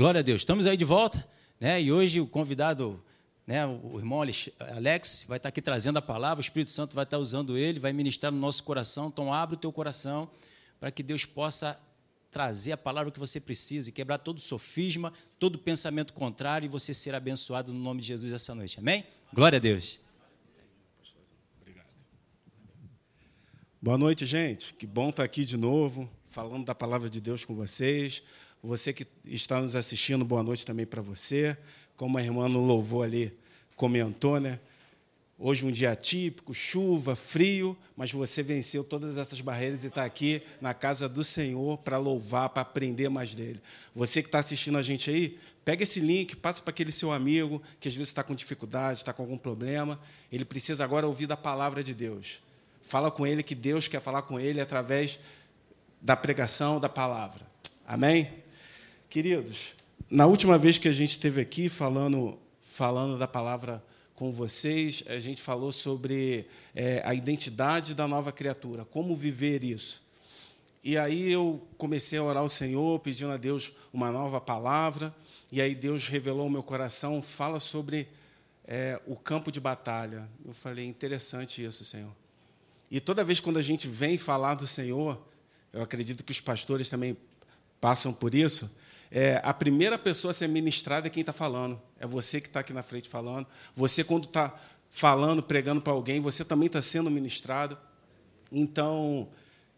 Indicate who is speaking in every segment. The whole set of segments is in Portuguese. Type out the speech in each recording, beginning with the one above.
Speaker 1: Glória a Deus. Estamos aí de volta, né? E hoje o convidado, né, o irmão Alex, vai estar aqui trazendo a palavra, o Espírito Santo vai estar usando ele, vai ministrar no nosso coração. Então, abre o teu coração para que Deus possa trazer a palavra que você precisa e quebrar todo sofisma, todo pensamento contrário e você ser abençoado no nome de Jesus essa noite. Amém? Glória a Deus.
Speaker 2: Boa noite, gente. Que bom estar aqui de novo, falando da palavra de Deus com vocês. Você que está nos assistindo, boa noite também para você. Como a irmã no louvor ali comentou, né? Hoje um dia típico, chuva, frio, mas você venceu todas essas barreiras e está aqui na casa do Senhor para louvar, para aprender mais dele. Você que está assistindo a gente aí, pega esse link, passa para aquele seu amigo que às vezes está com dificuldade, está com algum problema. Ele precisa agora ouvir da palavra de Deus. Fala com ele que Deus quer falar com ele através da pregação da palavra. Amém? Queridos, na última vez que a gente esteve aqui falando, falando da palavra com vocês, a gente falou sobre é, a identidade da nova criatura, como viver isso. E aí eu comecei a orar ao Senhor, pedindo a Deus uma nova palavra, e aí Deus revelou ao meu coração, fala sobre é, o campo de batalha. Eu falei, interessante isso, Senhor. E toda vez quando a gente vem falar do Senhor, eu acredito que os pastores também passam por isso, é, a primeira pessoa a ser ministrada é quem está falando. É você que está aqui na frente falando. Você, quando está falando, pregando para alguém, você também está sendo ministrado. Então,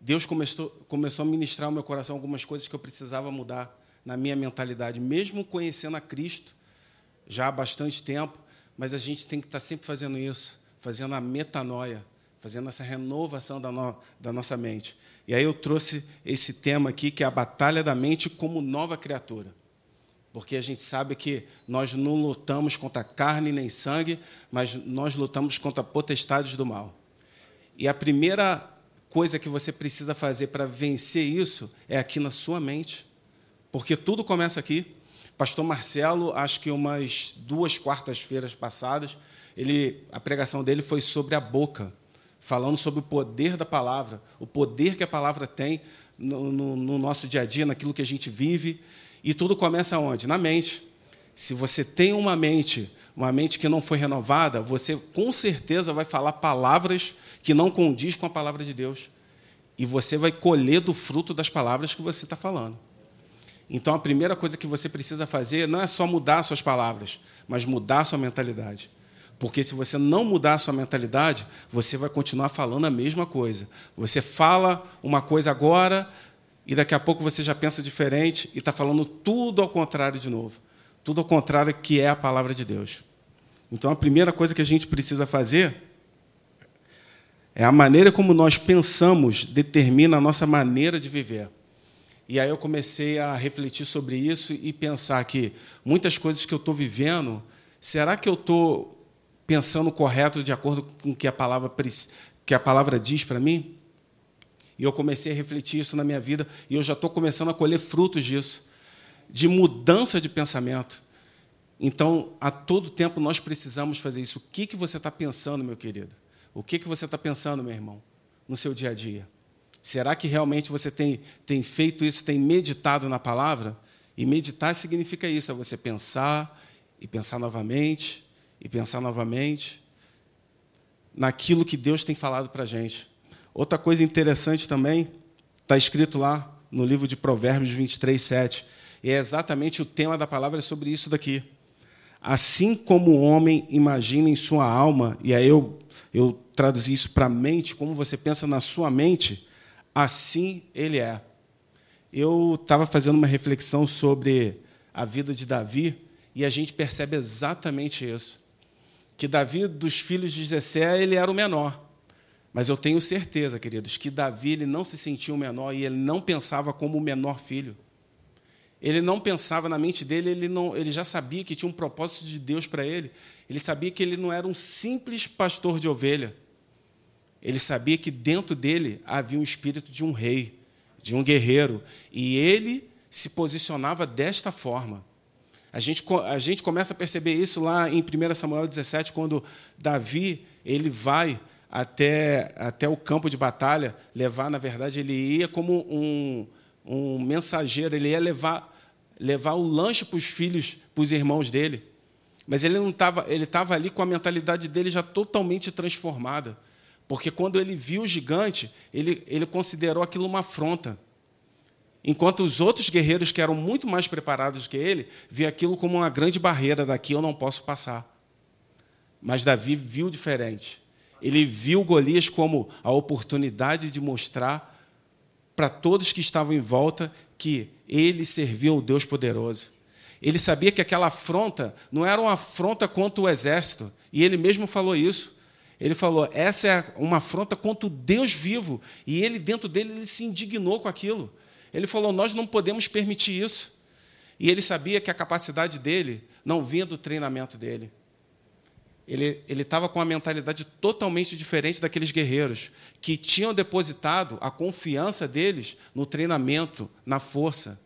Speaker 2: Deus começou, começou a ministrar no meu coração algumas coisas que eu precisava mudar na minha mentalidade, mesmo conhecendo a Cristo já há bastante tempo, mas a gente tem que estar tá sempre fazendo isso, fazendo a metanoia, fazendo essa renovação da, no, da nossa mente. E aí eu trouxe esse tema aqui, que é a batalha da mente como nova criatura. Porque a gente sabe que nós não lutamos contra carne nem sangue, mas nós lutamos contra potestades do mal. E a primeira coisa que você precisa fazer para vencer isso é aqui na sua mente. Porque tudo começa aqui. Pastor Marcelo, acho que umas duas quartas-feiras passadas, ele, a pregação dele foi sobre a boca falando sobre o poder da palavra, o poder que a palavra tem no, no, no, nosso dia a dia, naquilo que a gente vive. E tudo começa onde? Na mente. Se você tem uma mente, uma mente que não foi renovada, você com certeza vai falar palavras que não condiz com a palavra de Deus. E você vai colher do fruto das palavras que você está falando. Então, a primeira coisa que você precisa fazer não é só mudar suas palavras, mas mudar sua mentalidade. Porque se você não mudar a sua mentalidade, você vai continuar falando a mesma coisa. Você fala uma coisa agora e daqui a pouco você já pensa diferente e está falando tudo ao contrário de novo. Tudo ao contrário que é a palavra de Deus. Então a primeira coisa que a gente precisa fazer é a maneira como nós pensamos determina a nossa maneira de viver. E aí eu comecei a refletir sobre isso e pensar que muitas coisas que eu estou vivendo, será que eu estou pensando correto de acordo com o que a palavra, que a palavra diz para mim? E eu comecei a refletir isso na minha vida e eu já estou começando a colher frutos disso, de mudança de pensamento. Então, a todo tempo nós precisamos fazer isso. O que, que você está pensando, meu querido? O que, que você está pensando, meu irmão, no seu dia a dia? Será que realmente você tem, tem feito isso, tem meditado na palavra? E meditar significa isso, é você pensar e pensar novamente e pensar novamente naquilo que Deus tem falado para a gente. Outra coisa interessante também, está escrito lá no livro de Provérbios 23, 7. E é exatamente o tema da palavra é sobre isso daqui. Assim como o homem imagina em sua alma, e aí eu, eu traduzi isso para mente, como você pensa na sua mente, assim ele é. Eu estava fazendo uma reflexão sobre a vida de Davi e a gente percebe exatamente isso que Davi, dos filhos de Jessé, ele era o menor. Mas eu tenho certeza, queridos, que Davi ele não se sentia o menor e ele não pensava como o menor filho. Ele não pensava na mente dele, ele, não, ele já sabia que tinha um propósito de Deus para ele. Ele sabia que ele não era um simples pastor de ovelha. Ele sabia que dentro dele havia um espírito de um rei, de um guerreiro. E ele se posicionava desta forma. A gente, a gente começa a perceber isso lá em 1 Samuel 17, quando Davi ele vai até, até o campo de batalha, levar, na verdade, ele ia como um, um mensageiro, ele ia levar, levar o lanche para os filhos, para os irmãos dele. Mas ele não estava, ele estava ali com a mentalidade dele já totalmente transformada. Porque quando ele viu o gigante, ele, ele considerou aquilo uma afronta. Enquanto os outros guerreiros, que eram muito mais preparados que ele, viam aquilo como uma grande barreira, daqui eu não posso passar. Mas Davi viu diferente. Ele viu Golias como a oportunidade de mostrar para todos que estavam em volta que ele servia ao Deus poderoso. Ele sabia que aquela afronta não era uma afronta contra o exército, e ele mesmo falou isso. Ele falou: essa é uma afronta contra o Deus vivo. E ele, dentro dele, ele se indignou com aquilo. Ele falou: nós não podemos permitir isso. E ele sabia que a capacidade dele não vinha do treinamento dele. Ele estava com uma mentalidade totalmente diferente daqueles guerreiros que tinham depositado a confiança deles no treinamento, na força.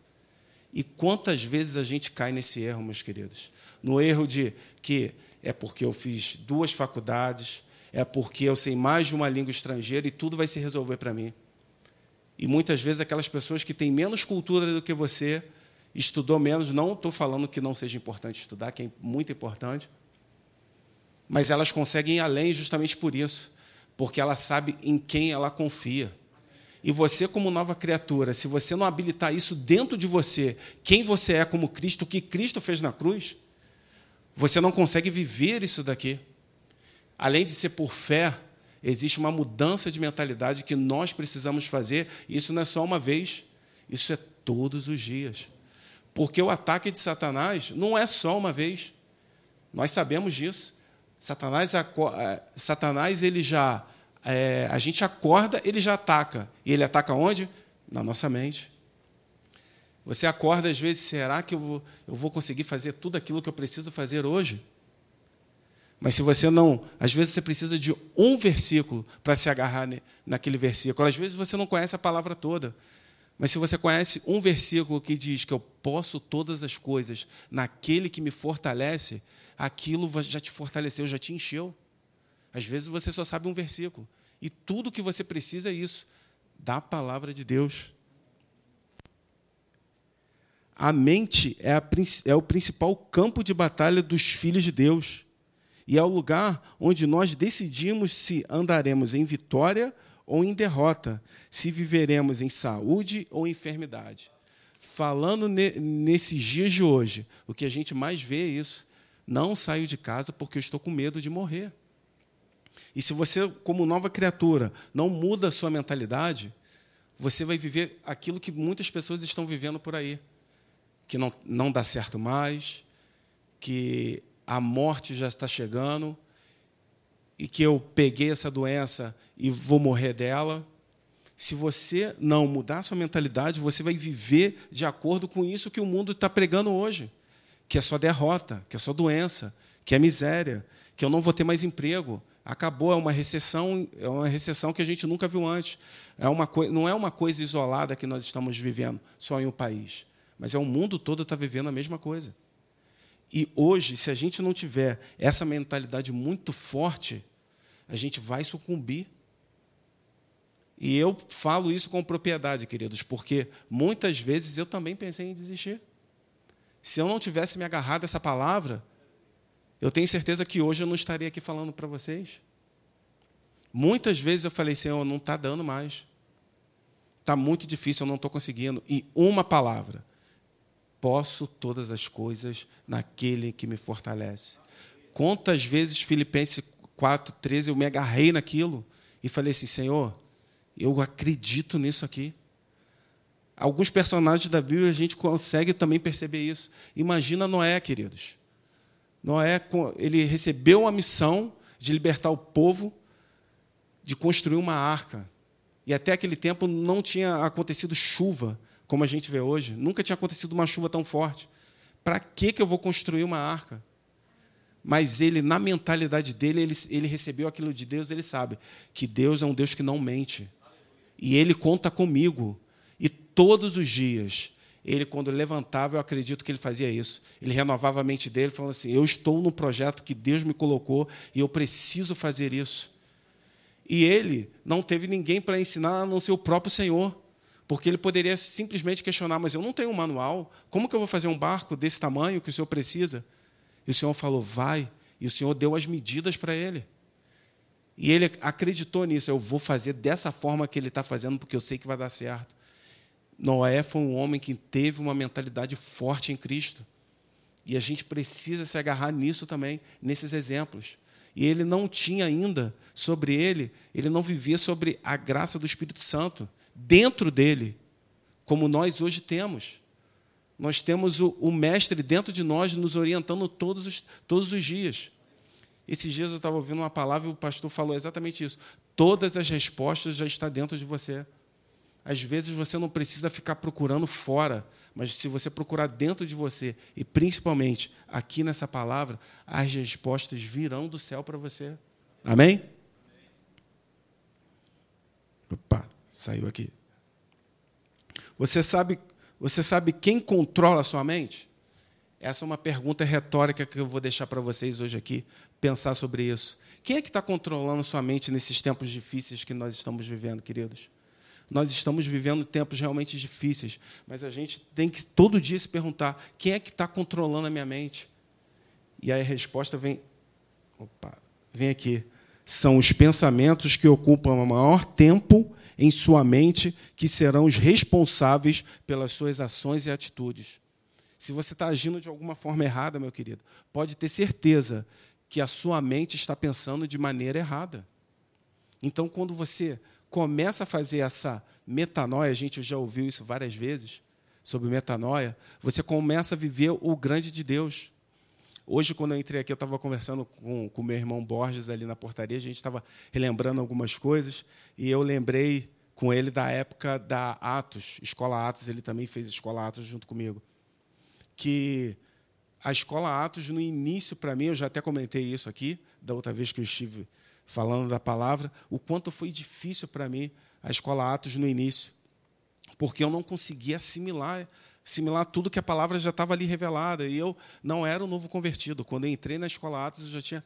Speaker 2: E quantas vezes a gente cai nesse erro, meus queridos? No erro de que é porque eu fiz duas faculdades, é porque eu sei mais de uma língua estrangeira e tudo vai se resolver para mim. E muitas vezes aquelas pessoas que têm menos cultura do que você, estudou menos, não estou falando que não seja importante estudar, que é muito importante, mas elas conseguem ir além justamente por isso, porque ela sabe em quem ela confia. E você, como nova criatura, se você não habilitar isso dentro de você, quem você é como Cristo, o que Cristo fez na cruz, você não consegue viver isso daqui. Além de ser por fé, existe uma mudança de mentalidade que nós precisamos fazer. E isso não é só uma vez, isso é todos os dias. Porque o ataque de Satanás não é só uma vez. Nós sabemos disso. Satanás, é, Satanás ele já. É, a gente acorda, ele já ataca. E ele ataca onde? Na nossa mente. Você acorda, às vezes, será que eu vou, eu vou conseguir fazer tudo aquilo que eu preciso fazer hoje? Mas se você não, às vezes você precisa de um versículo para se agarrar naquele versículo. Às vezes você não conhece a palavra toda. Mas se você conhece um versículo que diz que eu posso todas as coisas naquele que me fortalece, aquilo já te fortaleceu, já te encheu. Às vezes você só sabe um versículo. E tudo que você precisa é isso, da palavra de Deus. A mente é, a, é o principal campo de batalha dos filhos de Deus e é o lugar onde nós decidimos se andaremos em vitória ou em derrota, se viveremos em saúde ou enfermidade. Falando ne nesses dias de hoje, o que a gente mais vê é isso. Não saio de casa porque eu estou com medo de morrer. E se você, como nova criatura, não muda a sua mentalidade, você vai viver aquilo que muitas pessoas estão vivendo por aí. Que não, não dá certo mais, que a morte já está chegando e que eu peguei essa doença e vou morrer dela. Se você não mudar sua mentalidade, você vai viver de acordo com isso que o mundo está pregando hoje, que é só derrota, que é só doença, que é miséria, que eu não vou ter mais emprego. Acabou, é uma recessão, é uma recessão que a gente nunca viu antes. É uma não é uma coisa isolada que nós estamos vivendo só em um país, mas é o mundo todo está vivendo a mesma coisa. E hoje, se a gente não tiver essa mentalidade muito forte, a gente vai sucumbir. E eu falo isso com propriedade, queridos, porque muitas vezes eu também pensei em desistir. Se eu não tivesse me agarrado a essa palavra, eu tenho certeza que hoje eu não estaria aqui falando para vocês. Muitas vezes eu falei, Senhor, não está dando mais. Está muito difícil, eu não estou conseguindo. E uma palavra Posso todas as coisas naquele que me fortalece. Quantas vezes, Filipenses 4,13, eu me agarrei naquilo e falei assim: Senhor, eu acredito nisso aqui. Alguns personagens da Bíblia a gente consegue também perceber isso. Imagina Noé, queridos. Noé, ele recebeu uma missão de libertar o povo, de construir uma arca. E até aquele tempo não tinha acontecido chuva como a gente vê hoje. Nunca tinha acontecido uma chuva tão forte. Para que, que eu vou construir uma arca? Mas ele, na mentalidade dele, ele, ele recebeu aquilo de Deus, ele sabe que Deus é um Deus que não mente. E ele conta comigo. E todos os dias, ele, quando levantava, eu acredito que ele fazia isso. Ele renovava a mente dele, falando assim: Eu estou no projeto que Deus me colocou e eu preciso fazer isso. E ele não teve ninguém para ensinar a não ser o próprio Senhor. Porque ele poderia simplesmente questionar, mas eu não tenho um manual, como que eu vou fazer um barco desse tamanho que o senhor precisa? E o senhor falou, vai, e o senhor deu as medidas para ele. E ele acreditou nisso, eu vou fazer dessa forma que ele está fazendo, porque eu sei que vai dar certo. Noé foi um homem que teve uma mentalidade forte em Cristo. E a gente precisa se agarrar nisso também, nesses exemplos. E ele não tinha ainda sobre ele, ele não vivia sobre a graça do Espírito Santo dentro dele, como nós hoje temos. Nós temos o, o Mestre dentro de nós, nos orientando todos os, todos os dias. Esses dias eu estava ouvindo uma palavra e o pastor falou exatamente isso. Todas as respostas já estão dentro de você. Às vezes você não precisa ficar procurando fora, mas se você procurar dentro de você, e principalmente aqui nessa palavra, as respostas virão do céu para você. Amém? Opa, saiu aqui. Você sabe, você sabe quem controla a sua mente? Essa é uma pergunta retórica que eu vou deixar para vocês hoje aqui, pensar sobre isso. Quem é que está controlando sua mente nesses tempos difíceis que nós estamos vivendo, queridos? Nós estamos vivendo tempos realmente difíceis, mas a gente tem que todo dia se perguntar: quem é que está controlando a minha mente? E aí a resposta vem, opa, vem aqui. São os pensamentos que ocupam o maior tempo em sua mente que serão os responsáveis pelas suas ações e atitudes. Se você está agindo de alguma forma errada, meu querido, pode ter certeza que a sua mente está pensando de maneira errada. Então, quando você começa a fazer essa metanoia, a gente já ouviu isso várias vezes sobre metanoia, você começa a viver o grande de Deus. Hoje, quando eu entrei aqui, eu estava conversando com o meu irmão Borges ali na portaria, a gente estava relembrando algumas coisas, e eu lembrei com ele da época da Atos, Escola Atos, ele também fez Escola Atos junto comigo. Que a Escola Atos, no início, para mim, eu já até comentei isso aqui, da outra vez que eu estive falando da palavra, o quanto foi difícil para mim a Escola Atos no início, porque eu não conseguia assimilar assimilar tudo que a palavra já estava ali revelada. E eu não era um novo convertido. Quando entrei na Escola Atos, eu já tinha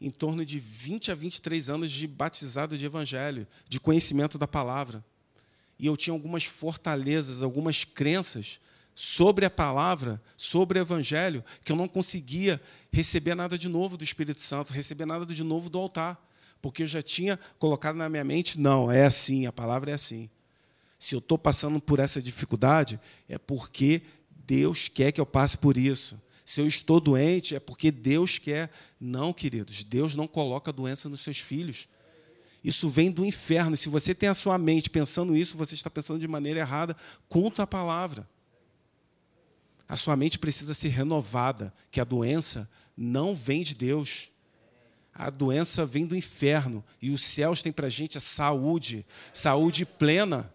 Speaker 2: em torno de 20 a 23 anos de batizado de evangelho, de conhecimento da palavra. E eu tinha algumas fortalezas, algumas crenças sobre a palavra, sobre o evangelho, que eu não conseguia receber nada de novo do Espírito Santo, receber nada de novo do altar, porque eu já tinha colocado na minha mente, não, é assim, a palavra é assim. Se eu estou passando por essa dificuldade, é porque Deus quer que eu passe por isso. Se eu estou doente, é porque Deus quer. Não, queridos, Deus não coloca doença nos seus filhos. Isso vem do inferno. Se você tem a sua mente pensando isso, você está pensando de maneira errada contra a palavra. A sua mente precisa ser renovada, que a doença não vem de Deus. A doença vem do inferno. E os céus têm para a gente a saúde, saúde plena.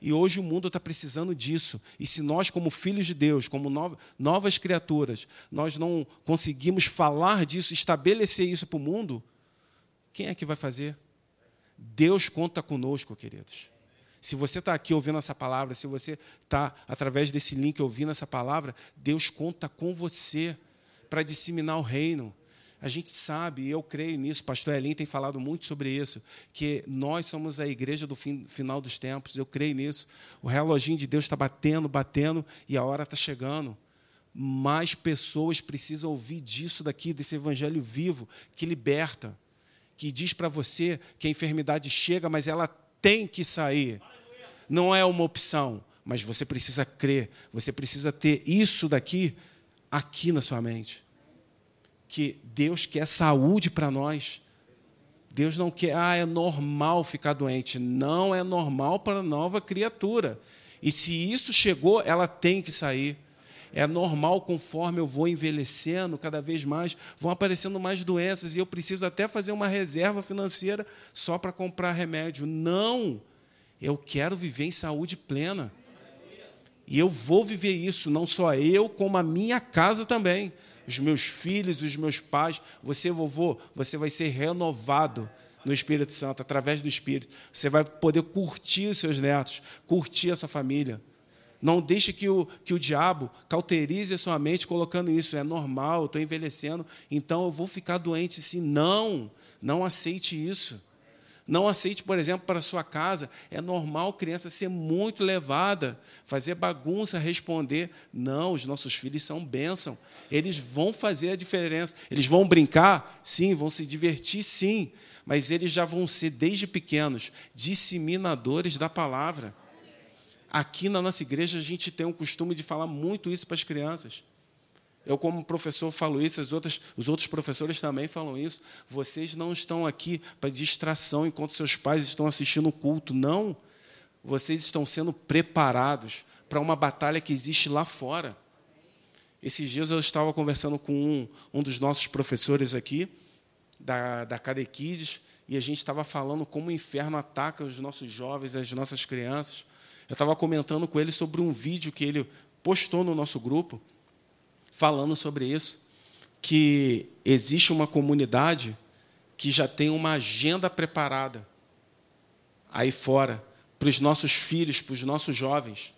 Speaker 2: E hoje o mundo está precisando disso. E se nós, como filhos de Deus, como novas criaturas, nós não conseguimos falar disso, estabelecer isso para o mundo, quem é que vai fazer? Deus conta conosco, queridos. Se você está aqui ouvindo essa palavra, se você está através desse link ouvindo essa palavra, Deus conta com você para disseminar o reino. A gente sabe, eu creio nisso, pastor Elin tem falado muito sobre isso, que nós somos a igreja do fim, final dos tempos, eu creio nisso. O reloginho de Deus está batendo, batendo, e a hora está chegando. Mais pessoas precisam ouvir disso daqui, desse evangelho vivo, que liberta, que diz para você que a enfermidade chega, mas ela tem que sair. Não é uma opção, mas você precisa crer, você precisa ter isso daqui, aqui na sua mente que Deus quer saúde para nós. Deus não quer, ah, é normal ficar doente. Não é normal para a nova criatura. E se isso chegou, ela tem que sair. É normal conforme eu vou envelhecendo, cada vez mais vão aparecendo mais doenças e eu preciso até fazer uma reserva financeira só para comprar remédio. Não! Eu quero viver em saúde plena. E eu vou viver isso, não só eu, como a minha casa também os meus filhos, os meus pais. Você, vovô, você vai ser renovado no Espírito Santo, através do Espírito. Você vai poder curtir os seus netos, curtir a sua família. Não deixe que o, que o diabo cauterize a sua mente colocando isso. É normal, eu estou envelhecendo, então eu vou ficar doente sim. Não, não aceite isso. Não aceite, por exemplo, para sua casa. É normal criança ser muito levada, fazer bagunça, responder. Não, os nossos filhos são bênção. Eles vão fazer a diferença. Eles vão brincar? Sim. Vão se divertir? Sim. Mas eles já vão ser, desde pequenos, disseminadores da palavra. Aqui na nossa igreja, a gente tem o costume de falar muito isso para as crianças. Eu, como professor, falo isso, as outras, os outros professores também falam isso. Vocês não estão aqui para distração enquanto seus pais estão assistindo o culto. Não. Vocês estão sendo preparados para uma batalha que existe lá fora. Esses dias eu estava conversando com um, um dos nossos professores aqui, da, da Cadequides, e a gente estava falando como o inferno ataca os nossos jovens, as nossas crianças. Eu estava comentando com ele sobre um vídeo que ele postou no nosso grupo, falando sobre isso, que existe uma comunidade que já tem uma agenda preparada aí fora para os nossos filhos, para os nossos jovens.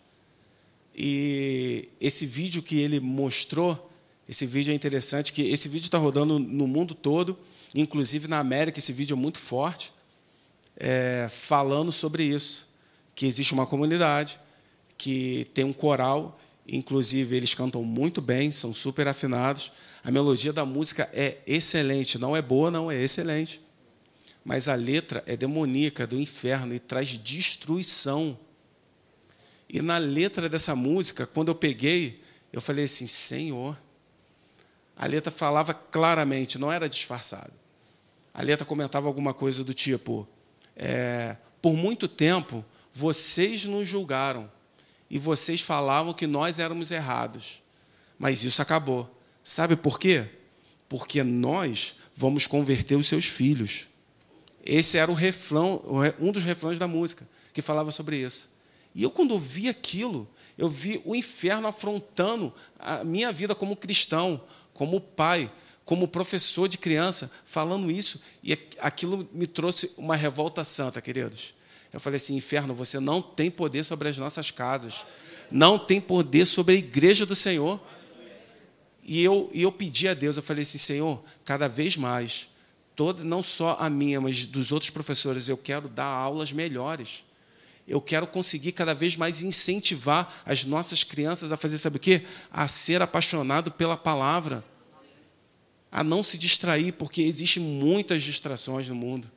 Speaker 2: E esse vídeo que ele mostrou, esse vídeo é interessante, que esse vídeo está rodando no mundo todo, inclusive na América, esse vídeo é muito forte, é, falando sobre isso, que existe uma comunidade que tem um coral Inclusive, eles cantam muito bem, são super afinados. A melodia da música é excelente. Não é boa, não, é excelente. Mas a letra é demoníaca, do inferno, e traz destruição. E na letra dessa música, quando eu peguei, eu falei assim: Senhor. A letra falava claramente, não era disfarçado. A letra comentava alguma coisa do tipo: é, Por muito tempo, vocês nos julgaram e vocês falavam que nós éramos errados. Mas isso acabou. Sabe por quê? Porque nós vamos converter os seus filhos. Esse era o refrão, um dos refrões da música, que falava sobre isso. E eu, quando vi aquilo, eu vi o inferno afrontando a minha vida como cristão, como pai, como professor de criança, falando isso, e aquilo me trouxe uma revolta santa, queridos. Eu falei assim: inferno, você não tem poder sobre as nossas casas, não tem poder sobre a igreja do Senhor. E eu, e eu pedi a Deus, eu falei assim: Senhor, cada vez mais, toda, não só a minha, mas dos outros professores, eu quero dar aulas melhores. Eu quero conseguir cada vez mais incentivar as nossas crianças a fazer, sabe o quê? A ser apaixonado pela palavra. A não se distrair, porque existem muitas distrações no mundo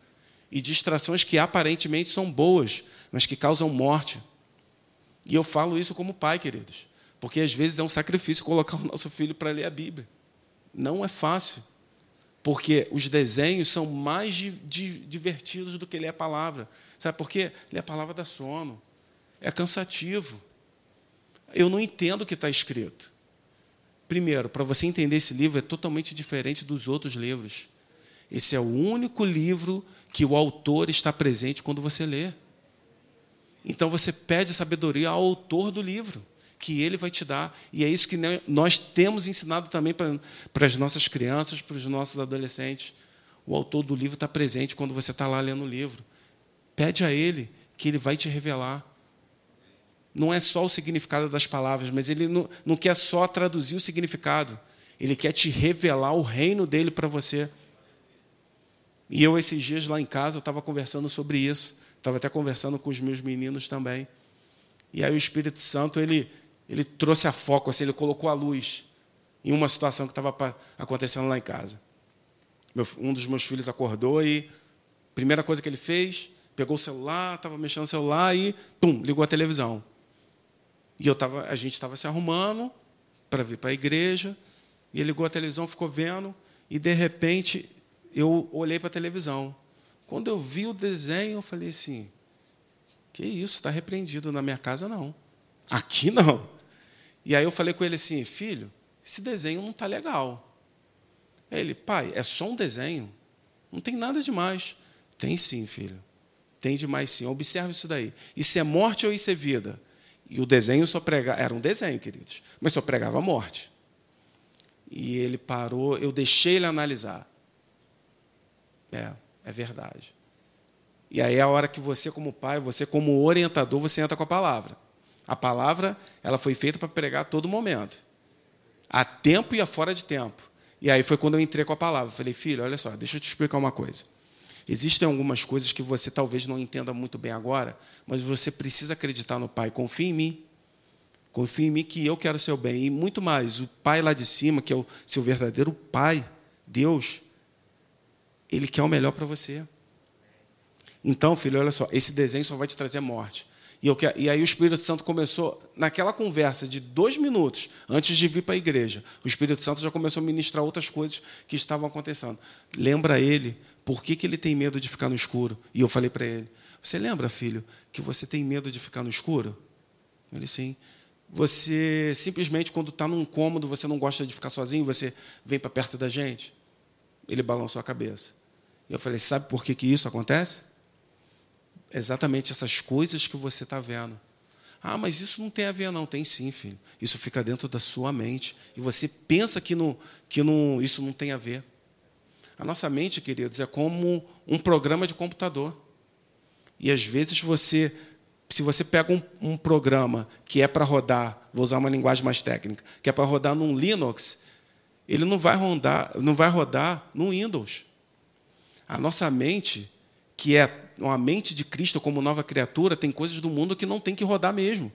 Speaker 2: e distrações que aparentemente são boas, mas que causam morte. E eu falo isso como pai, queridos, porque às vezes é um sacrifício colocar o nosso filho para ler a Bíblia. Não é fácil, porque os desenhos são mais divertidos do que ler a palavra. Sabe por quê? Ler a palavra dá sono, é cansativo. Eu não entendo o que está escrito. Primeiro, para você entender esse livro, é totalmente diferente dos outros livros. Esse é o único livro que o autor está presente quando você lê. Então você pede sabedoria ao autor do livro, que ele vai te dar. E é isso que nós temos ensinado também para, para as nossas crianças, para os nossos adolescentes. O autor do livro está presente quando você está lá lendo o livro. Pede a ele que ele vai te revelar. Não é só o significado das palavras, mas ele não, não quer só traduzir o significado. Ele quer te revelar o reino dele para você. E eu, esses dias lá em casa, estava conversando sobre isso. Estava até conversando com os meus meninos também. E aí o Espírito Santo, ele, ele trouxe a foco, assim, ele colocou a luz em uma situação que estava acontecendo lá em casa. Meu, um dos meus filhos acordou e a primeira coisa que ele fez, pegou o celular, estava mexendo no celular e, pum, ligou a televisão. E eu tava, a gente estava se arrumando para vir para a igreja, e ele ligou a televisão, ficou vendo, e de repente eu olhei para a televisão. Quando eu vi o desenho, eu falei assim: que isso, está repreendido na minha casa, não. Aqui não. E aí eu falei com ele assim: filho, esse desenho não está legal. Aí ele, pai, é só um desenho. Não tem nada demais. Tem sim, filho. Tem demais sim. Observe isso daí. Isso é morte ou isso é vida? E o desenho só pregava. Era um desenho, queridos, mas só pregava morte. E ele parou, eu deixei ele analisar. É, é verdade. E aí é a hora que você, como pai, você, como orientador, você entra com a palavra. A palavra, ela foi feita para pregar a todo momento. A tempo e a fora de tempo. E aí foi quando eu entrei com a palavra. Falei, filho, olha só, deixa eu te explicar uma coisa. Existem algumas coisas que você talvez não entenda muito bem agora, mas você precisa acreditar no Pai. Confie em mim. Confie em mim que eu quero seu bem. E muito mais, o Pai lá de cima, que é o seu verdadeiro Pai, Deus, Ele quer o melhor para você. Então, filho, olha só, esse desenho só vai te trazer morte. E, eu, e aí o Espírito Santo começou, naquela conversa de dois minutos, antes de vir para a igreja, o Espírito Santo já começou a ministrar outras coisas que estavam acontecendo. Lembra ele por que, que ele tem medo de ficar no escuro? E eu falei para ele: Você lembra, filho, que você tem medo de ficar no escuro? Ele sim. Você simplesmente, quando está num cômodo, você não gosta de ficar sozinho, você vem para perto da gente? Ele balançou a cabeça. E eu falei: Sabe por que, que isso acontece? exatamente essas coisas que você está vendo. Ah, mas isso não tem a ver, não. Tem sim, filho. Isso fica dentro da sua mente. E você pensa que, não, que não, isso não tem a ver. A nossa mente, queridos, é como um programa de computador. E às vezes você, se você pega um, um programa que é para rodar, vou usar uma linguagem mais técnica, que é para rodar num Linux, ele não vai rodar, não vai rodar no Windows. A nossa mente, que é uma mente de Cristo como nova criatura, tem coisas do mundo que não tem que rodar mesmo.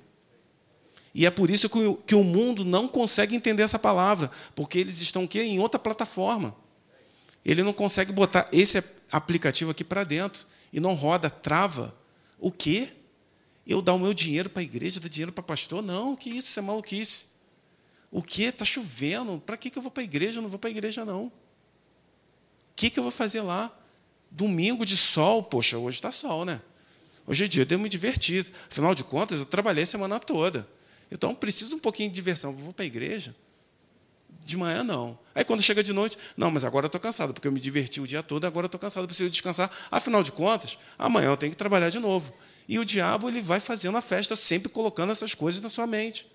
Speaker 2: E é por isso que o, que o mundo não consegue entender essa palavra, porque eles estão aqui em outra plataforma. Ele não consegue botar esse aplicativo aqui para dentro e não roda, trava. O quê? Eu dar o meu dinheiro para a igreja, dar dinheiro para pastor? Não, que isso, isso é maluquice. O quê? Está chovendo. Para que, que eu vou para a igreja? Eu não vou para a igreja, não. O que, que eu vou fazer lá? Domingo de sol, poxa, hoje está sol, né? Hoje é dia de eu me divertir. Afinal de contas, eu trabalhei a semana toda. Então, preciso um pouquinho de diversão. Vou para a igreja? De manhã, não. Aí, quando chega de noite, não, mas agora estou cansado, porque eu me diverti o dia todo, agora estou cansado, preciso descansar. Afinal de contas, amanhã eu tenho que trabalhar de novo. E o diabo ele vai fazendo a festa, sempre colocando essas coisas na sua mente.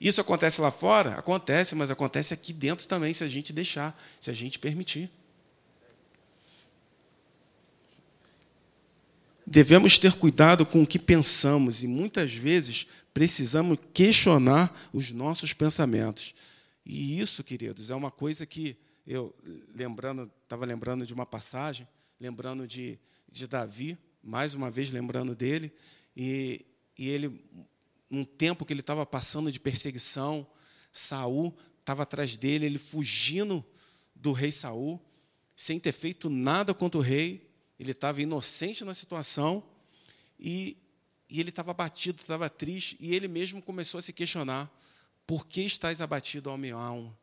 Speaker 2: Isso acontece lá fora? Acontece, mas acontece aqui dentro também, se a gente deixar, se a gente permitir. devemos ter cuidado com o que pensamos e muitas vezes precisamos questionar os nossos pensamentos. E isso, queridos, é uma coisa que eu lembrando, estava lembrando de uma passagem, lembrando de, de Davi, mais uma vez lembrando dele, e, e ele, num tempo que ele estava passando de perseguição, Saul estava atrás dele, ele fugindo do rei Saul, sem ter feito nada contra o rei, ele estava inocente na situação e, e ele estava abatido, estava triste, e ele mesmo começou a se questionar: por que estás abatido, ó minha alma?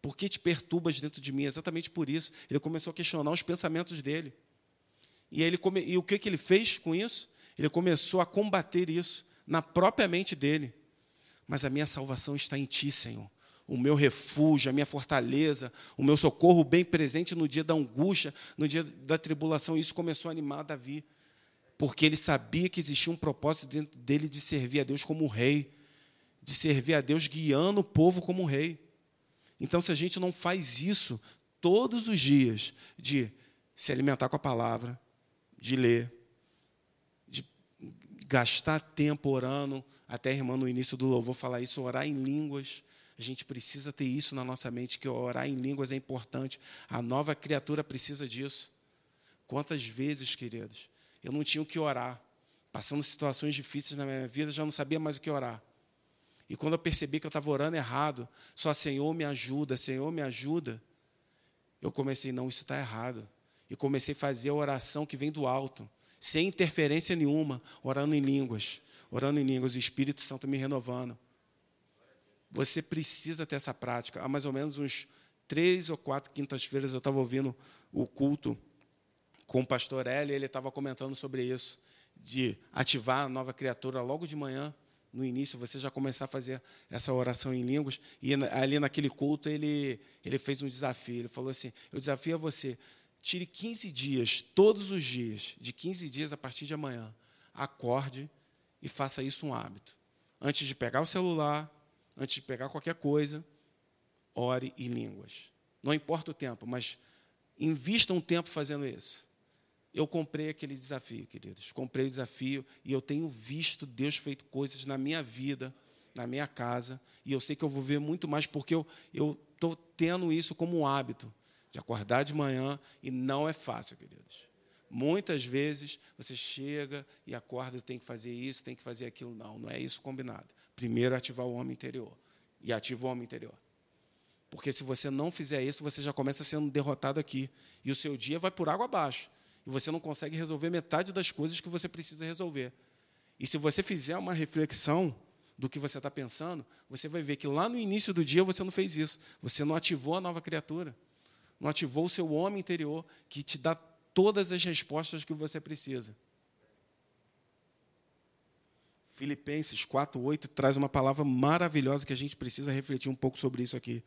Speaker 2: Por que te perturbas dentro de mim? Exatamente por isso. Ele começou a questionar os pensamentos dele. E, ele come... e o que, que ele fez com isso? Ele começou a combater isso na própria mente dele. Mas a minha salvação está em ti, Senhor o meu refúgio, a minha fortaleza, o meu socorro bem presente no dia da angústia, no dia da tribulação. Isso começou a animar Davi, porque ele sabia que existia um propósito dentro dele de servir a Deus como rei, de servir a Deus guiando o povo como rei. Então, se a gente não faz isso todos os dias, de se alimentar com a palavra, de ler, gastar tempo orando, até a irmã no início do louvor falar isso, orar em línguas, a gente precisa ter isso na nossa mente, que orar em línguas é importante. A nova criatura precisa disso. Quantas vezes, queridos, eu não tinha o que orar. Passando situações difíceis na minha vida, já não sabia mais o que orar. E quando eu percebi que eu estava orando errado, só Senhor me ajuda, Senhor me ajuda, eu comecei, não, isso está errado. E comecei a fazer a oração que vem do alto, sem interferência nenhuma, orando em línguas, orando em línguas, o Espírito Santo me renovando. Você precisa ter essa prática. Há mais ou menos uns três ou quatro quintas-feiras eu estava ouvindo o culto com o pastor Eli, ele estava comentando sobre isso, de ativar a nova criatura logo de manhã, no início, você já começar a fazer essa oração em línguas. E ali naquele culto ele, ele fez um desafio. Ele falou assim: Eu desafio a você, tire 15 dias, todos os dias, de 15 dias a partir de amanhã, acorde e faça isso um hábito. Antes de pegar o celular, antes de pegar qualquer coisa, ore em línguas. Não importa o tempo, mas invista um tempo fazendo isso. Eu comprei aquele desafio, queridos. Comprei o desafio e eu tenho visto Deus feito coisas na minha vida, na minha casa, e eu sei que eu vou ver muito mais porque eu estou tendo isso como um hábito de acordar de manhã e não é fácil, queridos. Muitas vezes você chega e acorda, tem que fazer isso, tem que fazer aquilo. Não, não é isso combinado. Primeiro ativar o homem interior. E ativa o homem interior. Porque se você não fizer isso, você já começa sendo derrotado aqui. E o seu dia vai por água abaixo. E você não consegue resolver metade das coisas que você precisa resolver. E se você fizer uma reflexão do que você está pensando, você vai ver que lá no início do dia você não fez isso. Você não ativou a nova criatura. Não ativou o seu homem interior, que te dá todas as respostas que você precisa. Filipenses 4:8 traz uma palavra maravilhosa que a gente precisa refletir um pouco sobre isso aqui.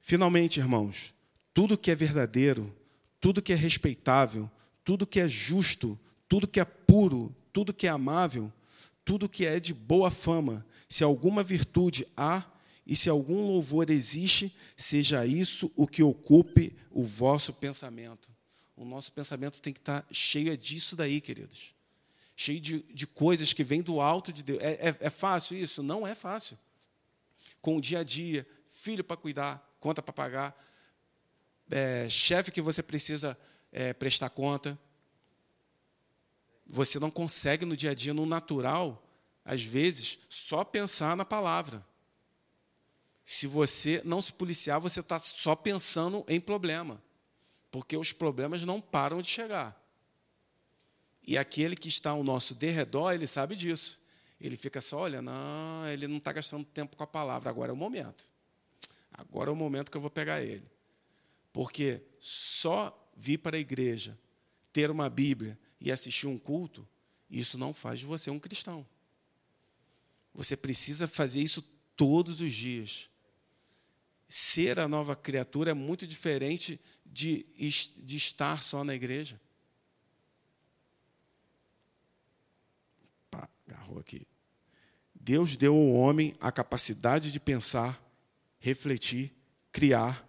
Speaker 2: Finalmente, irmãos, tudo que é verdadeiro, tudo que é respeitável, tudo que é justo, tudo que é puro, tudo que é amável, tudo que é de boa fama, se alguma virtude há e se algum louvor existe, seja isso o que ocupe o vosso pensamento. O nosso pensamento tem que estar cheio disso daí, queridos. Cheio de, de coisas que vêm do alto de Deus. É, é, é fácil isso? Não é fácil. Com o dia a dia, filho para cuidar, conta para pagar, é, chefe que você precisa é, prestar conta. Você não consegue no dia a dia, no natural, às vezes, só pensar na palavra. Se você não se policiar, você está só pensando em problema, porque os problemas não param de chegar. E aquele que está ao nosso derredor, ele sabe disso. Ele fica só olhando, não, ele não está gastando tempo com a palavra, agora é o momento. Agora é o momento que eu vou pegar ele. Porque só vir para a igreja, ter uma Bíblia e assistir um culto, isso não faz de você um cristão. Você precisa fazer isso todos os dias. Ser a nova criatura é muito diferente de, de estar só na igreja. Pá, agarrou aqui. Deus deu ao homem a capacidade de pensar refletir, criar.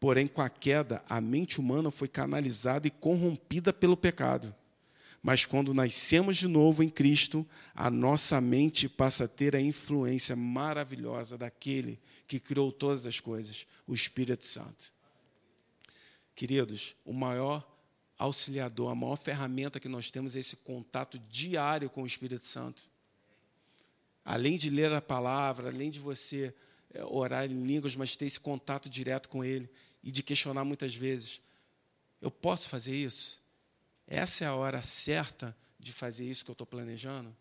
Speaker 2: Porém, com a queda, a mente humana foi canalizada e corrompida pelo pecado. Mas quando nascemos de novo em Cristo, a nossa mente passa a ter a influência maravilhosa daquele que criou todas as coisas, o Espírito Santo. Queridos, o maior auxiliador, a maior ferramenta que nós temos é esse contato diário com o Espírito Santo. Além de ler a palavra, além de você é, orar em línguas, mas ter esse contato direto com Ele e de questionar muitas vezes: eu posso fazer isso? Essa é a hora certa de fazer isso que eu estou planejando?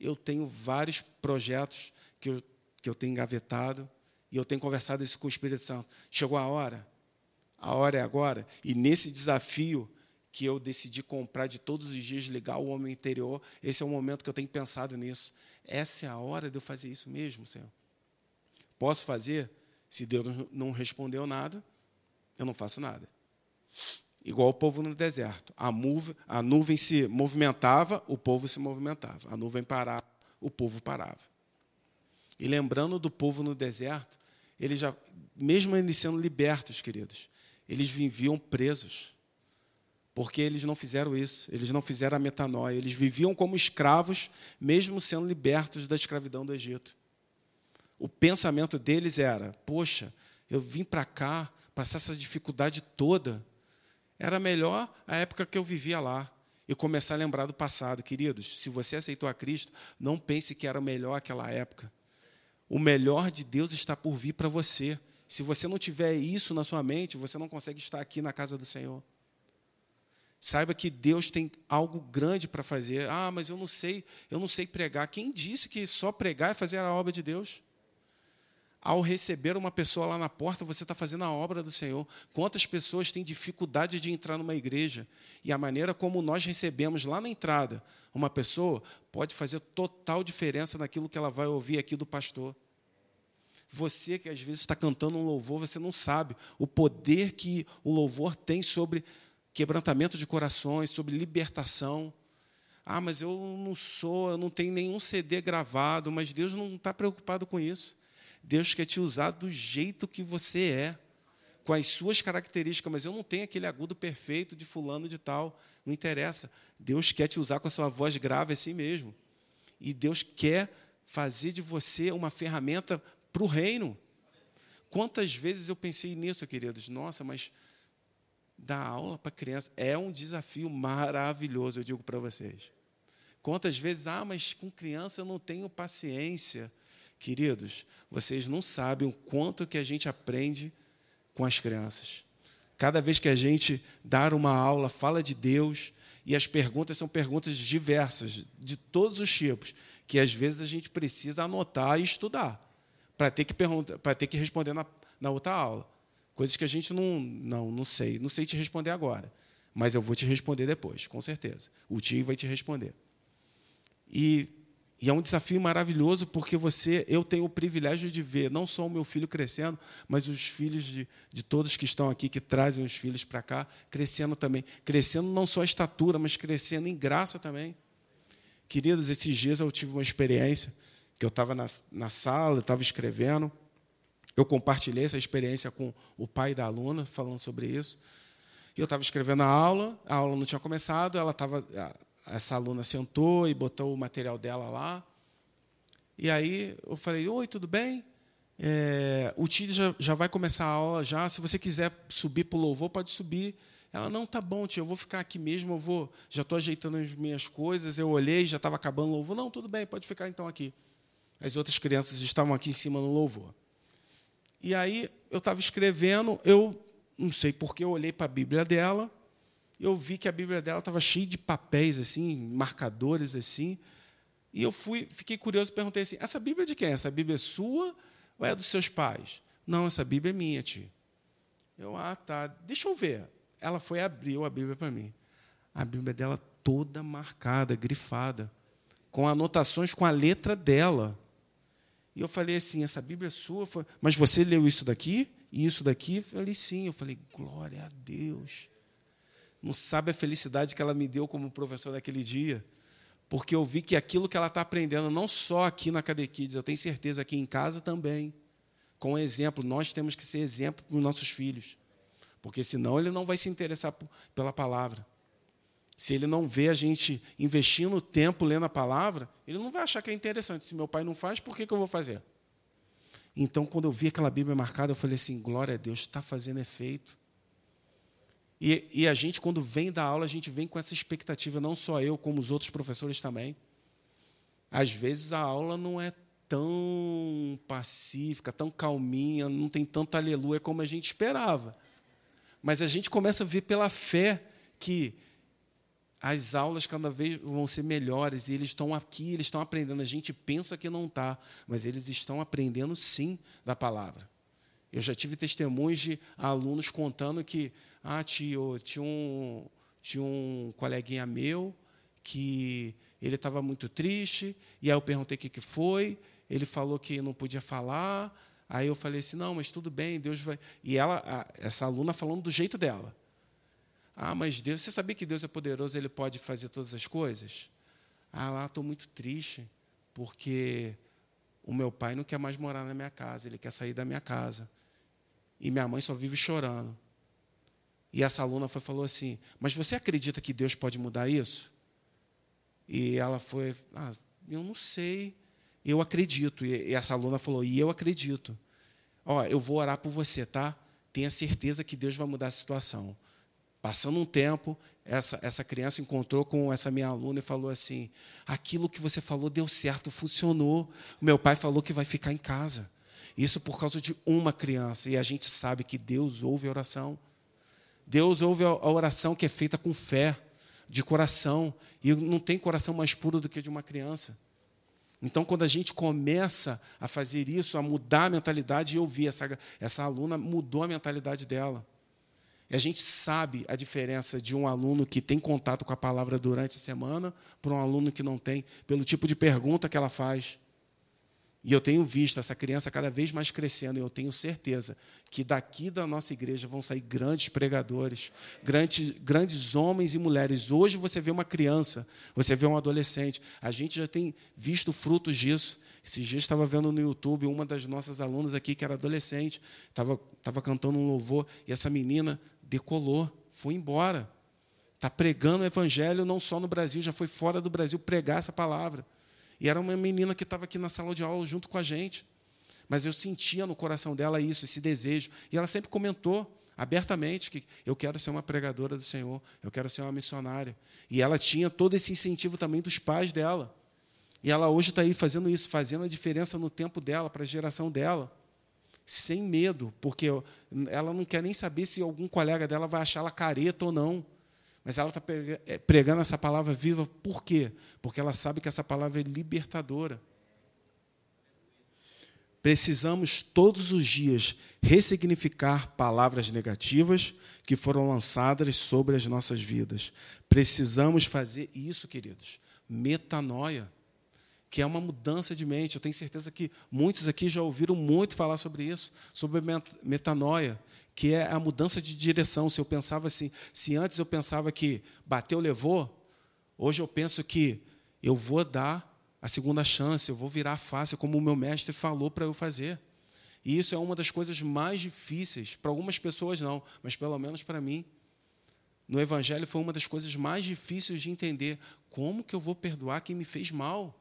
Speaker 2: Eu tenho vários projetos que eu, que eu tenho engavetado e eu tenho conversado isso com o Espírito Santo. Chegou a hora? A hora é agora? E nesse desafio que eu decidi comprar de todos os dias, ligar o homem interior, esse é o momento que eu tenho pensado nisso. Essa é a hora de eu fazer isso mesmo, Senhor. Posso fazer? Se Deus não respondeu nada, eu não faço nada. Igual o povo no deserto. A, nuvem, a nuvem se movimentava, o povo se movimentava. A nuvem parava, o povo parava. E lembrando do povo no deserto, eles já, mesmo eles sendo libertos, queridos, eles viviam presos. Porque eles não fizeram isso, eles não fizeram a metanoia, eles viviam como escravos, mesmo sendo libertos da escravidão do Egito o pensamento deles era: poxa, eu vim para cá, passar essa dificuldade toda. Era melhor a época que eu vivia lá e começar a lembrar do passado. Queridos, se você aceitou a Cristo, não pense que era melhor aquela época. O melhor de Deus está por vir para você. Se você não tiver isso na sua mente, você não consegue estar aqui na casa do Senhor. Saiba que Deus tem algo grande para fazer. Ah, mas eu não sei, eu não sei pregar. Quem disse que só pregar é fazer a obra de Deus? Ao receber uma pessoa lá na porta, você está fazendo a obra do Senhor. Quantas pessoas têm dificuldade de entrar numa igreja? E a maneira como nós recebemos lá na entrada uma pessoa pode fazer total diferença naquilo que ela vai ouvir aqui do pastor. Você que às vezes está cantando um louvor, você não sabe o poder que o louvor tem sobre quebrantamento de corações, sobre libertação. Ah, mas eu não sou, eu não tenho nenhum CD gravado, mas Deus não está preocupado com isso. Deus quer te usar do jeito que você é, com as suas características, mas eu não tenho aquele agudo perfeito de fulano de tal, não interessa. Deus quer te usar com a sua voz grave assim mesmo. E Deus quer fazer de você uma ferramenta para o reino. Quantas vezes eu pensei nisso, queridos? Nossa, mas dar aula para criança é um desafio maravilhoso, eu digo para vocês. Quantas vezes, ah, mas com criança eu não tenho paciência. Queridos, vocês não sabem o quanto que a gente aprende com as crianças. Cada vez que a gente dar uma aula, fala de Deus, e as perguntas são perguntas diversas, de todos os tipos, que às vezes a gente precisa anotar e estudar, para ter que, para ter que responder na, na outra aula. Coisas que a gente não, não, não sei, não sei te responder agora, mas eu vou te responder depois, com certeza. O tio vai te responder. E, e, é um desafio maravilhoso porque você, eu tenho o privilégio de ver não só o meu filho crescendo, mas os filhos de, de todos que estão aqui, que trazem os filhos para cá, crescendo também. Crescendo não só a estatura, mas crescendo em graça também. Queridos, esses dias eu tive uma experiência que eu estava na, na sala, eu estava escrevendo, eu compartilhei essa experiência com o pai da aluna, falando sobre isso. E eu estava escrevendo a aula, a aula não tinha começado, ela estava essa aluna sentou e botou o material dela lá. E aí eu falei: Oi, tudo bem? É, o tio já, já vai começar a aula já. Se você quiser subir para o louvor, pode subir. Ela, não, tá bom, tio, eu vou ficar aqui mesmo, eu vou, já estou ajeitando as minhas coisas. Eu olhei, já estava acabando o louvor. Não, tudo bem, pode ficar então aqui. As outras crianças estavam aqui em cima no louvor. E aí eu estava escrevendo, eu não sei porque eu olhei para a Bíblia dela eu vi que a Bíblia dela estava cheia de papéis assim, marcadores assim. E eu fui, fiquei curioso, perguntei assim: essa Bíblia é de quem? Essa Bíblia é sua ou é dos seus pais? Não, essa Bíblia é minha, tio. Eu, ah, tá. Deixa eu ver. Ela foi abriu a Bíblia para mim. A Bíblia dela toda marcada, grifada, com anotações com a letra dela. E eu falei assim: essa Bíblia é sua? Mas você leu isso daqui e isso daqui? Eu falei sim. Eu falei: glória a Deus. Não sabe a felicidade que ela me deu como professor naquele dia. Porque eu vi que aquilo que ela está aprendendo, não só aqui na Cadequides, eu tenho certeza aqui em casa também. Com exemplo, nós temos que ser exemplo para os nossos filhos. Porque senão ele não vai se interessar pela palavra. Se ele não vê a gente investindo tempo lendo a palavra, ele não vai achar que é interessante. Se meu pai não faz, por que, que eu vou fazer? Então, quando eu vi aquela Bíblia marcada, eu falei assim: glória a Deus, está fazendo efeito. E, e, a gente, quando vem da aula, a gente vem com essa expectativa, não só eu, como os outros professores também. Às vezes a aula não é tão pacífica, tão calminha, não tem tanto aleluia como a gente esperava. Mas a gente começa a ver pela fé que as aulas cada vez vão ser melhores e eles estão aqui, eles estão aprendendo. A gente pensa que não está, mas eles estão aprendendo sim da palavra. Eu já tive testemunhos de alunos contando que, ah, tio, tinha um, tinha um coleguinha meu que ele estava muito triste, e aí eu perguntei o que, que foi, ele falou que não podia falar, aí eu falei assim, não, mas tudo bem, Deus vai... E ela, essa aluna falando do jeito dela. Ah, mas Deus, você sabia que Deus é poderoso, Ele pode fazer todas as coisas? Ah, lá estou muito triste, porque o meu pai não quer mais morar na minha casa, ele quer sair da minha casa. E minha mãe só vive chorando. E essa aluna foi, falou assim: Mas você acredita que Deus pode mudar isso? E ela foi: ah, Eu não sei. Eu acredito. E essa aluna falou: E eu acredito. Ó, eu vou orar por você, tá? Tenha certeza que Deus vai mudar a situação. Passando um tempo, essa, essa criança encontrou com essa minha aluna e falou assim: Aquilo que você falou deu certo, funcionou. Meu pai falou que vai ficar em casa. Isso por causa de uma criança. E a gente sabe que Deus ouve a oração. Deus ouve a oração que é feita com fé, de coração. E não tem coração mais puro do que de uma criança. Então, quando a gente começa a fazer isso, a mudar a mentalidade, e eu vi essa, essa aluna mudou a mentalidade dela. E a gente sabe a diferença de um aluno que tem contato com a palavra durante a semana para um aluno que não tem, pelo tipo de pergunta que ela faz. E eu tenho visto essa criança cada vez mais crescendo, e eu tenho certeza que daqui da nossa igreja vão sair grandes pregadores, grandes, grandes homens e mulheres. Hoje você vê uma criança, você vê um adolescente. A gente já tem visto frutos disso. Esses dias estava vendo no YouTube uma das nossas alunas aqui, que era adolescente, estava, estava cantando um louvor, e essa menina decolou, foi embora. Está pregando o evangelho não só no Brasil, já foi fora do Brasil pregar essa palavra. E era uma menina que estava aqui na sala de aula junto com a gente. Mas eu sentia no coração dela isso, esse desejo. E ela sempre comentou abertamente que eu quero ser uma pregadora do Senhor, eu quero ser uma missionária. E ela tinha todo esse incentivo também dos pais dela. E ela hoje está aí fazendo isso, fazendo a diferença no tempo dela, para a geração dela, sem medo, porque ela não quer nem saber se algum colega dela vai achar ela careta ou não. Mas ela está é, pregando essa palavra viva, por quê? Porque ela sabe que essa palavra é libertadora. Precisamos todos os dias ressignificar palavras negativas que foram lançadas sobre as nossas vidas. Precisamos fazer isso, queridos. Metanoia, que é uma mudança de mente. Eu tenho certeza que muitos aqui já ouviram muito falar sobre isso, sobre metanoia, que é a mudança de direção. Se eu pensava assim, se antes eu pensava que bateu, levou, hoje eu penso que eu vou dar a segunda chance, eu vou virar a face, como o meu mestre falou para eu fazer. E isso é uma das coisas mais difíceis, para algumas pessoas não, mas pelo menos para mim. No Evangelho foi uma das coisas mais difíceis de entender. Como que eu vou perdoar quem me fez mal?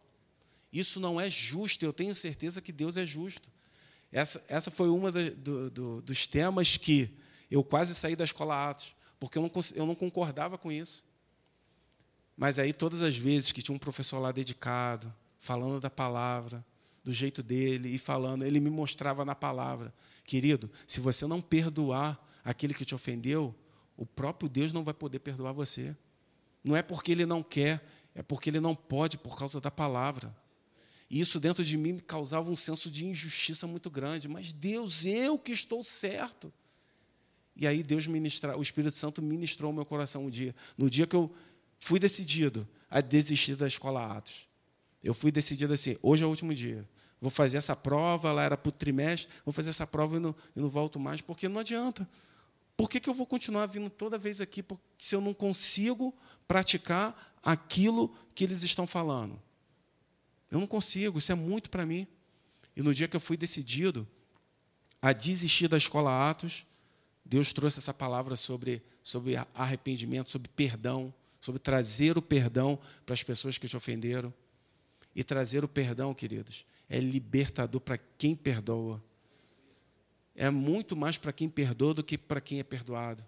Speaker 2: Isso não é justo, eu tenho certeza que Deus é justo. Essa, essa foi uma do, do, dos temas que eu quase saí da escola Atos, porque eu não, eu não concordava com isso. Mas aí, todas as vezes que tinha um professor lá dedicado, falando da palavra, do jeito dele, e falando, ele me mostrava na palavra: querido, se você não perdoar aquele que te ofendeu, o próprio Deus não vai poder perdoar você. Não é porque ele não quer, é porque ele não pode por causa da palavra. E isso dentro de mim me causava um senso de injustiça muito grande. Mas Deus, eu que estou certo. E aí Deus ministra, o Espírito Santo ministrou o meu coração um dia. No dia que eu fui decidido a desistir da escola Atos. Eu fui decidido assim: hoje é o último dia. Vou fazer essa prova, ela era para o trimestre, vou fazer essa prova e não, e não volto mais, porque não adianta. Por que, que eu vou continuar vindo toda vez aqui se eu não consigo praticar aquilo que eles estão falando? Eu não consigo, isso é muito para mim. E no dia que eu fui decidido a desistir da escola Atos, Deus trouxe essa palavra sobre, sobre arrependimento, sobre perdão, sobre trazer o perdão para as pessoas que te ofenderam. E trazer o perdão, queridos, é libertador para quem perdoa. É muito mais para quem perdoa do que para quem é perdoado.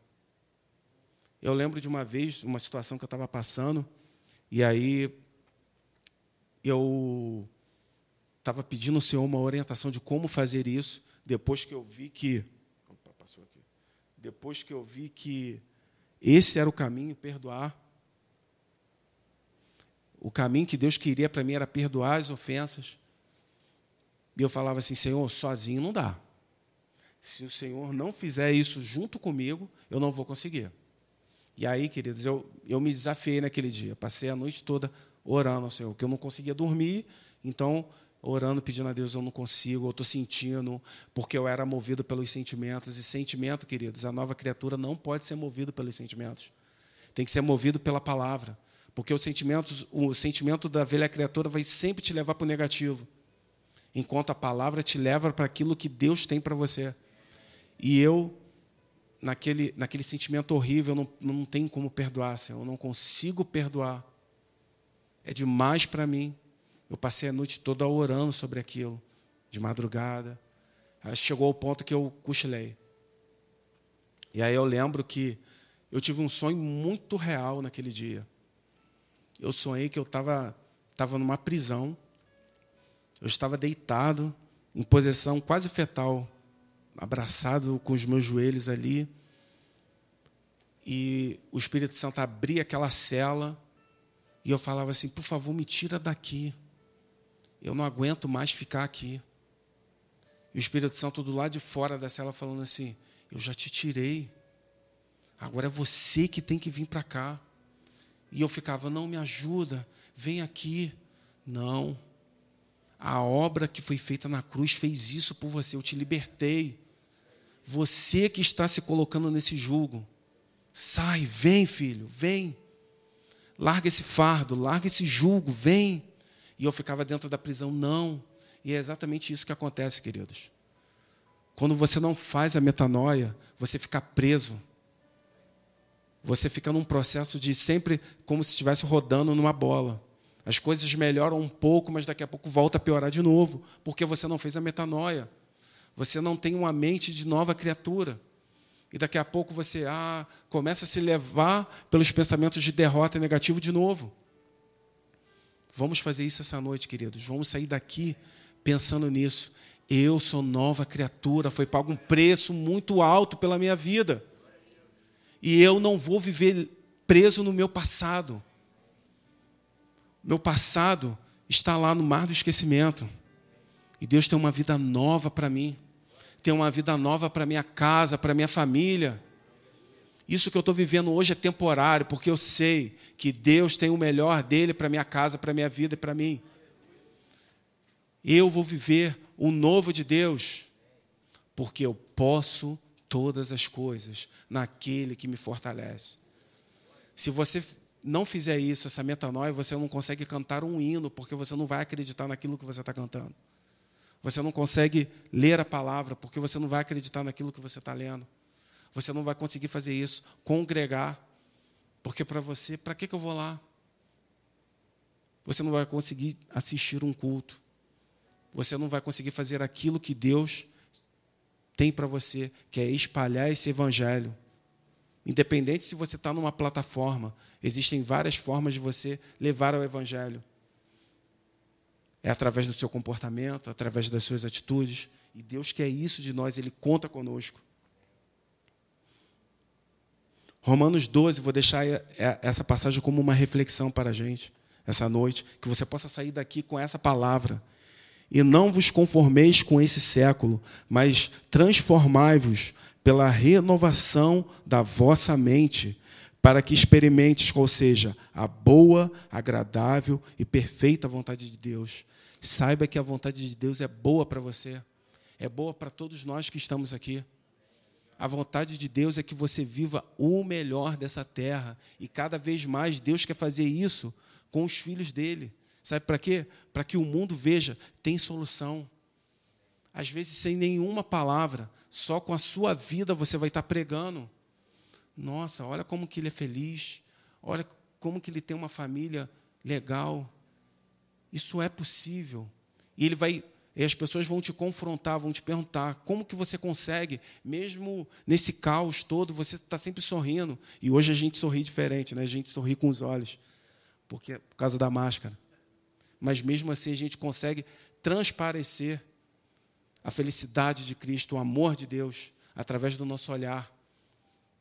Speaker 2: Eu lembro de uma vez, uma situação que eu estava passando, e aí eu estava pedindo ao Senhor uma orientação de como fazer isso, depois que eu vi que. Opa, passou aqui. Depois que eu vi que esse era o caminho, perdoar. O caminho que Deus queria para mim era perdoar as ofensas. E eu falava assim: Senhor, sozinho não dá. Se o Senhor não fizer isso junto comigo, eu não vou conseguir. E aí, queridos, eu, eu me desafiei naquele dia. Passei a noite toda orando Senhor, porque eu não conseguia dormir. Então, orando, pedindo a Deus, eu não consigo, eu estou sentindo, porque eu era movido pelos sentimentos. E sentimento, queridos, a nova criatura não pode ser movido pelos sentimentos. Tem que ser movido pela palavra. Porque o sentimento, o sentimento da velha criatura vai sempre te levar para o negativo, enquanto a palavra te leva para aquilo que Deus tem para você. E eu, naquele, naquele sentimento horrível, não, não tenho como perdoar, Senhor, eu não consigo perdoar. É demais para mim. Eu passei a noite toda orando sobre aquilo, de madrugada. Aí chegou ao ponto que eu cochilei. E aí eu lembro que eu tive um sonho muito real naquele dia eu sonhei que eu estava tava numa prisão. Eu estava deitado, em posição quase fetal, abraçado com os meus joelhos ali. E o Espírito Santo abria aquela cela e eu falava assim: por favor, me tira daqui. Eu não aguento mais ficar aqui. E o Espírito Santo do lado de fora da cela falando assim: eu já te tirei. Agora é você que tem que vir para cá. E eu ficava, não me ajuda, vem aqui. Não. A obra que foi feita na cruz fez isso por você, eu te libertei. Você que está se colocando nesse jugo. Sai, vem, filho, vem. Larga esse fardo, larga esse jugo, vem. E eu ficava dentro da prisão, não. E é exatamente isso que acontece, queridos. Quando você não faz a metanoia, você fica preso você fica num processo de sempre como se estivesse rodando numa bola. As coisas melhoram um pouco, mas daqui a pouco volta a piorar de novo, porque você não fez a metanoia. Você não tem uma mente de nova criatura. E daqui a pouco você ah, começa a se levar pelos pensamentos de derrota negativo de novo. Vamos fazer isso essa noite, queridos. Vamos sair daqui pensando nisso. Eu sou nova criatura, foi pago um preço muito alto pela minha vida. E eu não vou viver preso no meu passado. Meu passado está lá no mar do esquecimento. E Deus tem uma vida nova para mim. Tem uma vida nova para minha casa, para minha família. Isso que eu estou vivendo hoje é temporário, porque eu sei que Deus tem o melhor dele para minha casa, para minha vida e para mim. Eu vou viver o novo de Deus, porque eu posso todas as coisas naquele que me fortalece. Se você não fizer isso, essa metanoia, você não consegue cantar um hino, porque você não vai acreditar naquilo que você está cantando. Você não consegue ler a palavra, porque você não vai acreditar naquilo que você está lendo. Você não vai conseguir fazer isso, congregar, porque para você, para que, que eu vou lá? Você não vai conseguir assistir um culto. Você não vai conseguir fazer aquilo que Deus tem para você, que é espalhar esse evangelho. Independente se você está numa plataforma, existem várias formas de você levar o evangelho. É através do seu comportamento, através das suas atitudes. E Deus quer isso de nós, Ele conta conosco. Romanos 12, vou deixar essa passagem como uma reflexão para a gente, essa noite, que você possa sair daqui com essa palavra. E não vos conformeis com esse século, mas transformai-vos pela renovação da vossa mente, para que experimentes qual seja a boa, agradável e perfeita vontade de Deus. Saiba que a vontade de Deus é boa para você, é boa para todos nós que estamos aqui. A vontade de Deus é que você viva o melhor dessa terra. E cada vez mais Deus quer fazer isso com os filhos dele. Sabe para quê? Para que o mundo veja, tem solução. Às vezes sem nenhuma palavra, só com a sua vida você vai estar pregando. Nossa, olha como que ele é feliz. Olha como que ele tem uma família legal. Isso é possível. E ele vai e as pessoas vão te confrontar, vão te perguntar como que você consegue, mesmo nesse caos todo, você está sempre sorrindo. E hoje a gente sorri diferente, né? a gente sorri com os olhos, porque por causa da máscara. Mas mesmo assim a gente consegue transparecer a felicidade de Cristo, o amor de Deus, através do nosso olhar.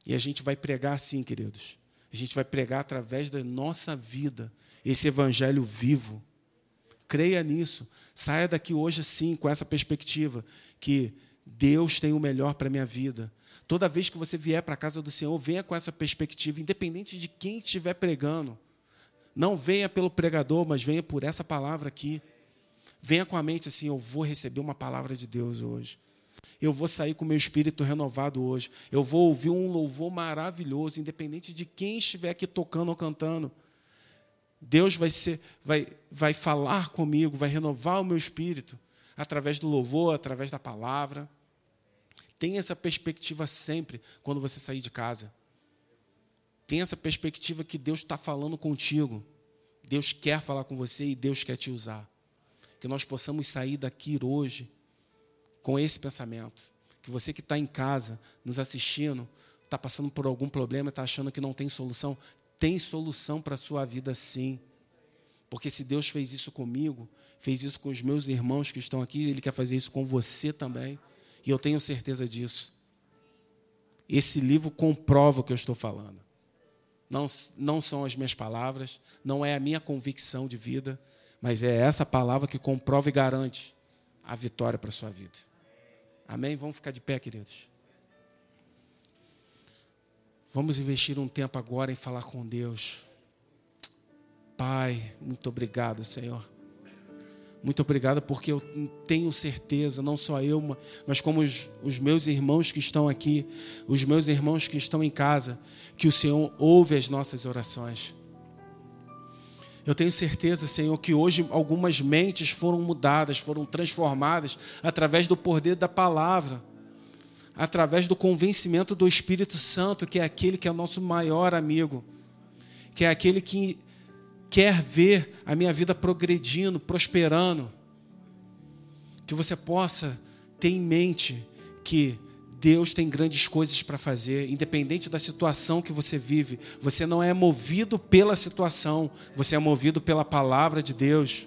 Speaker 2: E a gente vai pregar assim, queridos. A gente vai pregar através da nossa vida, esse evangelho vivo. Creia nisso. Saia daqui hoje assim, com essa perspectiva, que Deus tem o melhor para a minha vida. Toda vez que você vier para a casa do Senhor, venha com essa perspectiva, independente de quem estiver pregando. Não venha pelo pregador, mas venha por essa palavra aqui. Venha com a mente assim: eu vou receber uma palavra de Deus hoje. Eu vou sair com meu espírito renovado hoje. Eu vou ouvir um louvor maravilhoso, independente de quem estiver aqui tocando ou cantando. Deus vai, ser, vai, vai falar comigo, vai renovar o meu espírito através do louvor, através da palavra. Tenha essa perspectiva sempre quando você sair de casa. Tenha essa perspectiva que Deus está falando contigo. Deus quer falar com você e Deus quer te usar. Que nós possamos sair daqui hoje com esse pensamento. Que você que está em casa, nos assistindo, está passando por algum problema, está achando que não tem solução, tem solução para a sua vida sim. Porque se Deus fez isso comigo, fez isso com os meus irmãos que estão aqui, Ele quer fazer isso com você também. E eu tenho certeza disso. Esse livro comprova o que eu estou falando. Não, não são as minhas palavras, não é a minha convicção de vida, mas é essa palavra que comprova e garante a vitória para a sua vida. Amém? Vamos ficar de pé, queridos. Vamos investir um tempo agora em falar com Deus. Pai, muito obrigado, Senhor. Muito obrigado porque eu tenho certeza, não só eu, mas como os, os, meus irmãos que estão aqui, os meus irmãos que estão em casa, que o Senhor ouve as nossas orações. Eu tenho certeza, Senhor, que hoje algumas mentes foram mudadas, foram transformadas através do poder da palavra através do convencimento do Espírito Santo, que é aquele que é o nosso maior amigo, que é aquele que quer ver a minha vida progredindo, prosperando. Que você possa ter em mente que Deus tem grandes coisas para fazer, independente da situação que você vive. Você não é movido pela situação, você é movido pela palavra de Deus.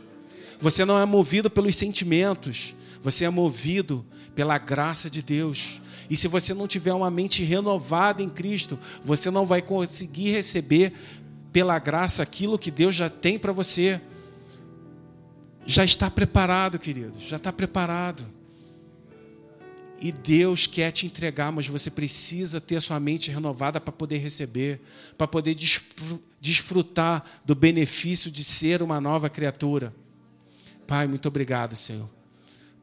Speaker 2: Você não é movido pelos sentimentos, você é movido pela graça de Deus. E se você não tiver uma mente renovada em Cristo, você não vai conseguir receber pela graça aquilo que Deus já tem para você. Já está preparado, querido, já está preparado. E Deus quer te entregar, mas você precisa ter sua mente renovada para poder receber, para poder desfrutar do benefício de ser uma nova criatura. Pai, muito obrigado, Senhor,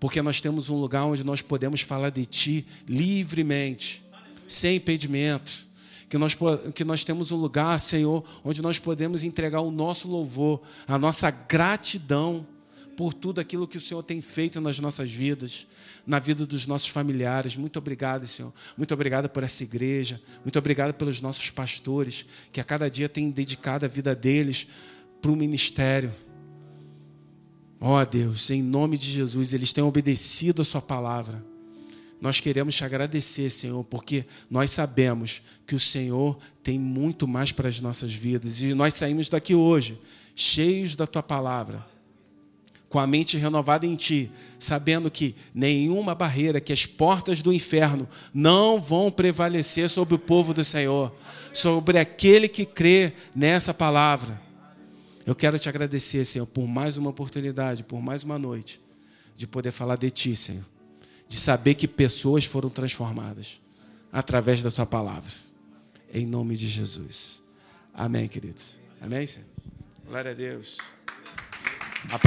Speaker 2: porque nós temos um lugar onde nós podemos falar de Ti livremente, sem impedimento. Que nós, que nós temos um lugar, Senhor, onde nós podemos entregar o nosso louvor, a nossa gratidão por tudo aquilo que o Senhor tem feito nas nossas vidas na vida dos nossos familiares. Muito obrigado, Senhor. Muito obrigado por essa igreja. Muito obrigado pelos nossos pastores, que a cada dia têm dedicado a vida deles para o ministério. Ó oh, Deus, em nome de Jesus, eles têm obedecido a Sua palavra. Nós queremos te agradecer, Senhor, porque nós sabemos que o Senhor tem muito mais para as nossas vidas. E nós saímos daqui hoje, cheios da Tua palavra com a mente renovada em ti, sabendo que nenhuma barreira, que as portas do inferno não vão prevalecer sobre o povo do Senhor, sobre aquele que crê nessa palavra. Eu quero te agradecer, Senhor, por mais uma oportunidade, por mais uma noite, de poder falar de ti, Senhor, de saber que pessoas foram transformadas através da tua palavra. Em nome de Jesus. Amém, queridos. Amém, Senhor? Glória a Deus. Aplausos.